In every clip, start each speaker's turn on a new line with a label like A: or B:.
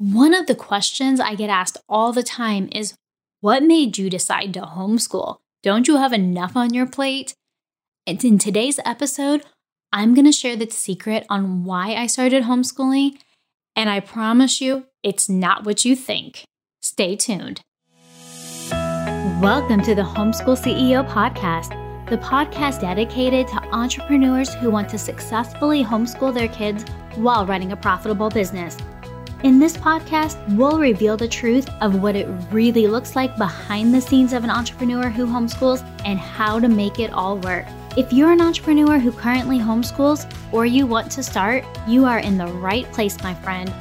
A: One of the questions I get asked all the time is What made you decide to homeschool? Don't you have enough on your plate? And in today's episode, I'm going to share the secret on why I started homeschooling. And I promise you, it's not what you think. Stay tuned. Welcome to the Homeschool CEO Podcast, the podcast dedicated to entrepreneurs who want to successfully homeschool their kids while running a profitable business. In this podcast, we'll reveal the truth of what it really looks like behind the scenes of an entrepreneur who homeschools and how to make it all work. If you're an entrepreneur who currently homeschools or you want to start, you are in the right place, my friend.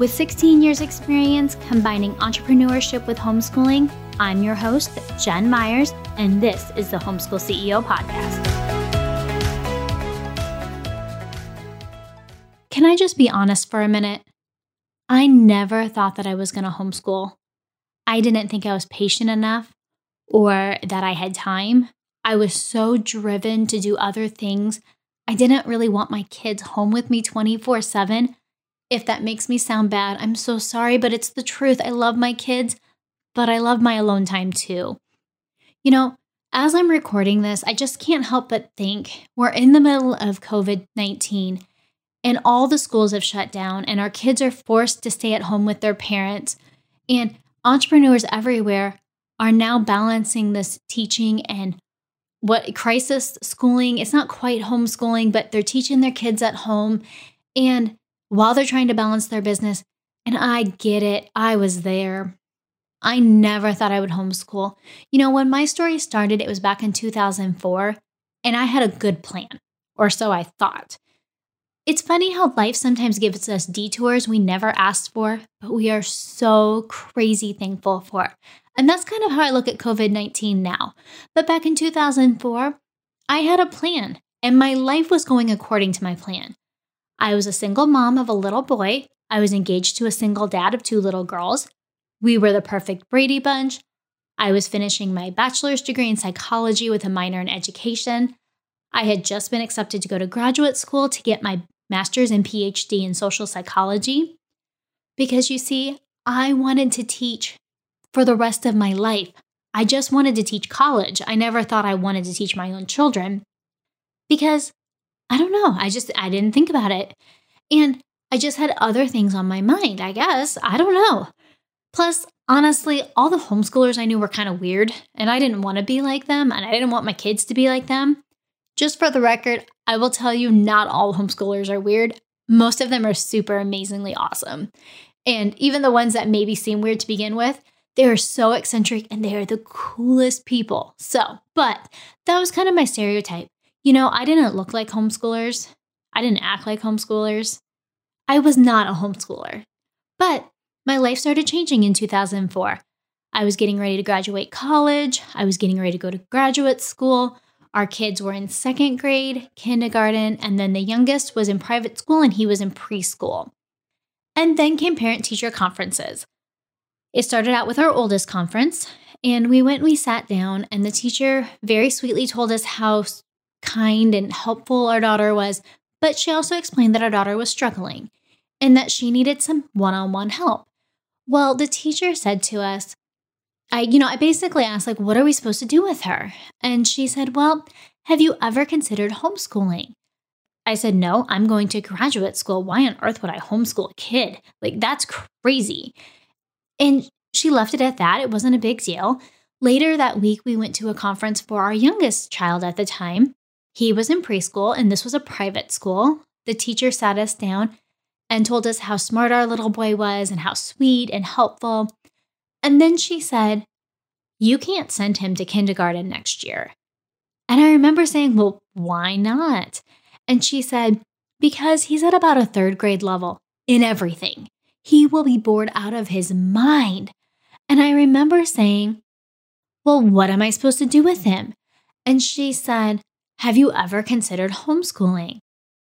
A: With 16 years' experience combining entrepreneurship with homeschooling, I'm your host, Jen Myers, and this is the Homeschool CEO Podcast. Can I just be honest for a minute? I never thought that I was going to homeschool. I didn't think I was patient enough or that I had time. I was so driven to do other things. I didn't really want my kids home with me 24 7. If that makes me sound bad, I'm so sorry, but it's the truth. I love my kids, but I love my alone time too. You know, as I'm recording this, I just can't help but think we're in the middle of COVID 19 and all the schools have shut down, and our kids are forced to stay at home with their parents. And entrepreneurs everywhere are now balancing this teaching and what crisis schooling. It's not quite homeschooling, but they're teaching their kids at home. And while they're trying to balance their business, and I get it, I was there. I never thought I would homeschool. You know, when my story started, it was back in 2004, and I had a good plan, or so I thought. It's funny how life sometimes gives us detours we never asked for, but we are so crazy thankful for. And that's kind of how I look at COVID 19 now. But back in 2004, I had a plan, and my life was going according to my plan. I was a single mom of a little boy. I was engaged to a single dad of two little girls. We were the perfect Brady Bunch. I was finishing my bachelor's degree in psychology with a minor in education. I had just been accepted to go to graduate school to get my master's and PhD in social psychology. Because you see, I wanted to teach for the rest of my life. I just wanted to teach college. I never thought I wanted to teach my own children because I don't know. I just, I didn't think about it. And I just had other things on my mind, I guess. I don't know. Plus, honestly, all the homeschoolers I knew were kind of weird, and I didn't want to be like them, and I didn't want my kids to be like them. Just for the record, I will tell you not all homeschoolers are weird. Most of them are super amazingly awesome. And even the ones that maybe seem weird to begin with, they are so eccentric and they are the coolest people. So, but that was kind of my stereotype. You know, I didn't look like homeschoolers, I didn't act like homeschoolers. I was not a homeschooler. But my life started changing in 2004. I was getting ready to graduate college, I was getting ready to go to graduate school. Our kids were in second grade, kindergarten, and then the youngest was in private school and he was in preschool. And then came parent teacher conferences. It started out with our oldest conference, and we went, we sat down, and the teacher very sweetly told us how kind and helpful our daughter was, but she also explained that our daughter was struggling and that she needed some one on one help. Well, the teacher said to us, I, you know, I basically asked, like, what are we supposed to do with her? And she said, well, have you ever considered homeschooling? I said, no, I'm going to graduate school. Why on earth would I homeschool a kid? Like, that's crazy. And she left it at that. It wasn't a big deal. Later that week, we went to a conference for our youngest child at the time. He was in preschool, and this was a private school. The teacher sat us down and told us how smart our little boy was and how sweet and helpful. And then she said, You can't send him to kindergarten next year. And I remember saying, Well, why not? And she said, Because he's at about a third grade level in everything. He will be bored out of his mind. And I remember saying, Well, what am I supposed to do with him? And she said, Have you ever considered homeschooling?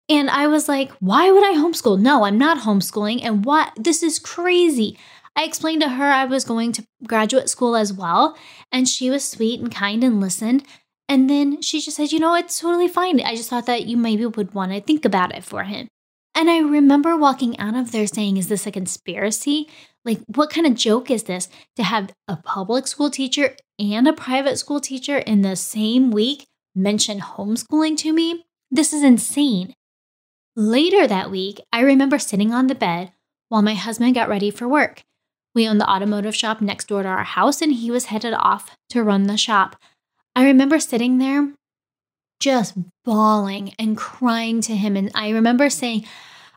A: And I was like, Why would I homeschool? No, I'm not homeschooling. And what? This is crazy. I explained to her I was going to graduate school as well, and she was sweet and kind and listened. And then she just said, You know, it's totally fine. I just thought that you maybe would want to think about it for him. And I remember walking out of there saying, Is this a conspiracy? Like, what kind of joke is this to have a public school teacher and a private school teacher in the same week mention homeschooling to me? This is insane. Later that week, I remember sitting on the bed while my husband got ready for work. We owned the automotive shop next door to our house, and he was headed off to run the shop. I remember sitting there just bawling and crying to him. And I remember saying,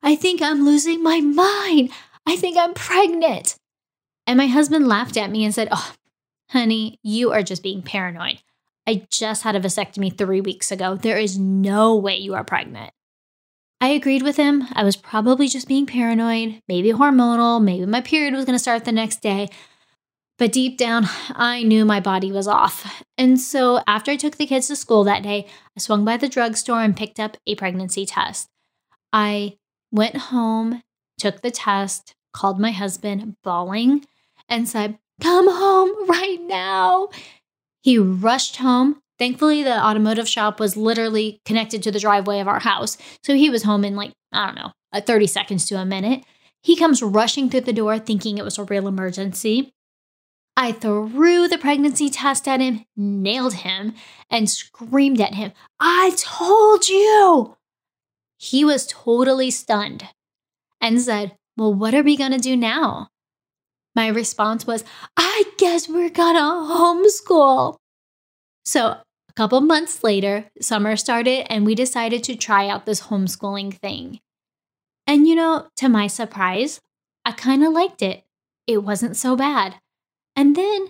A: I think I'm losing my mind. I think I'm pregnant. And my husband laughed at me and said, Oh, honey, you are just being paranoid. I just had a vasectomy three weeks ago. There is no way you are pregnant. I agreed with him. I was probably just being paranoid, maybe hormonal, maybe my period was going to start the next day. But deep down, I knew my body was off. And so after I took the kids to school that day, I swung by the drugstore and picked up a pregnancy test. I went home, took the test, called my husband, bawling, and said, Come home right now. He rushed home. Thankfully, the automotive shop was literally connected to the driveway of our house. So he was home in like, I don't know, uh, 30 seconds to a minute. He comes rushing through the door thinking it was a real emergency. I threw the pregnancy test at him, nailed him, and screamed at him, I told you! He was totally stunned and said, Well, what are we to do now? My response was, I guess we're to homeschool. So, a couple months later, summer started and we decided to try out this homeschooling thing. And you know, to my surprise, I kind of liked it. It wasn't so bad. And then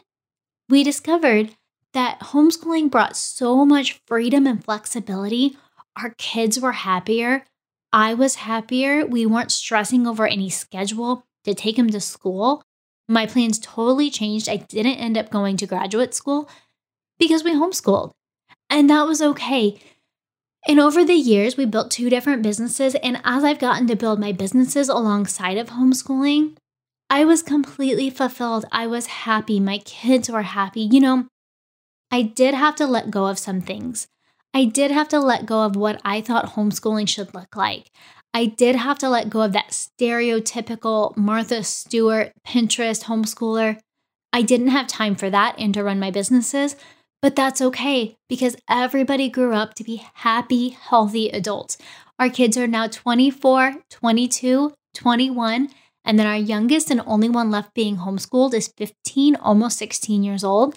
A: we discovered that homeschooling brought so much freedom and flexibility. Our kids were happier. I was happier. We weren't stressing over any schedule to take them to school. My plans totally changed. I didn't end up going to graduate school because we homeschooled. And that was okay. And over the years, we built two different businesses. And as I've gotten to build my businesses alongside of homeschooling, I was completely fulfilled. I was happy. My kids were happy. You know, I did have to let go of some things. I did have to let go of what I thought homeschooling should look like. I did have to let go of that stereotypical Martha Stewart Pinterest homeschooler. I didn't have time for that and to run my businesses, but that's okay because everybody grew up to be happy, healthy adults. Our kids are now 24, 22, 21, and then our youngest and only one left being homeschooled is 15, almost 16 years old.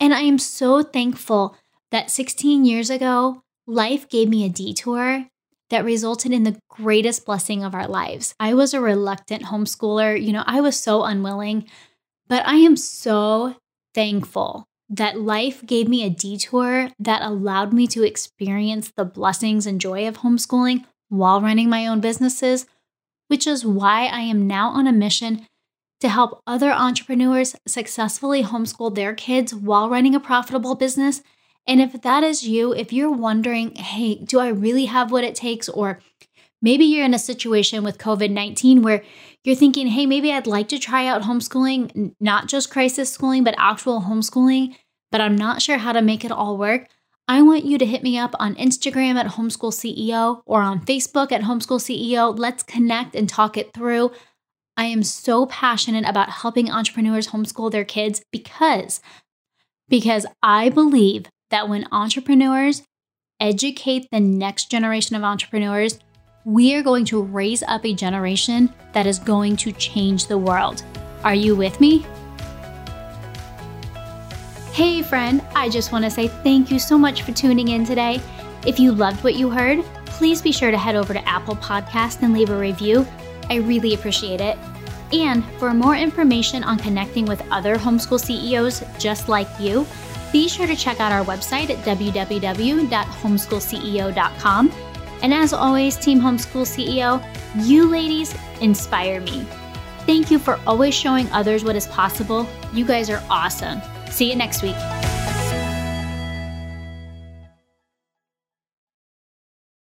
A: And I am so thankful that 16 years ago, life gave me a detour that resulted in the greatest blessing of our lives. I was a reluctant homeschooler. You know, I was so unwilling, but I am so thankful that life gave me a detour that allowed me to experience the blessings and joy of homeschooling while running my own businesses which is why I am now on a mission to help other entrepreneurs successfully homeschool their kids while running a profitable business. And if that is you, if you're wondering, hey, do I really have what it takes? Or maybe you're in a situation with COVID 19 where you're thinking, hey, maybe I'd like to try out homeschooling, not just crisis schooling, but actual homeschooling, but I'm not sure how to make it all work. I want you to hit me up on Instagram at Homeschool CEO or on Facebook at Homeschool CEO. Let's connect and talk it through. I am so passionate about helping entrepreneurs homeschool their kids because because I believe that when entrepreneurs educate the next generation of entrepreneurs, we are going to raise up a generation that is going to change the world. Are you with me? Hey, friend, I just want to say thank you so much for tuning in today. If you loved what you heard, please be sure to head over to Apple Podcast and leave a review. I really appreciate it. And for more information on connecting with other homeschool CEOs just like you, be sure to check out our website at www.homeschoolceo.com. And as always, Team Homeschool CEO, you ladies inspire me. Thank you for always showing others what is possible. You guys are awesome. See you next week.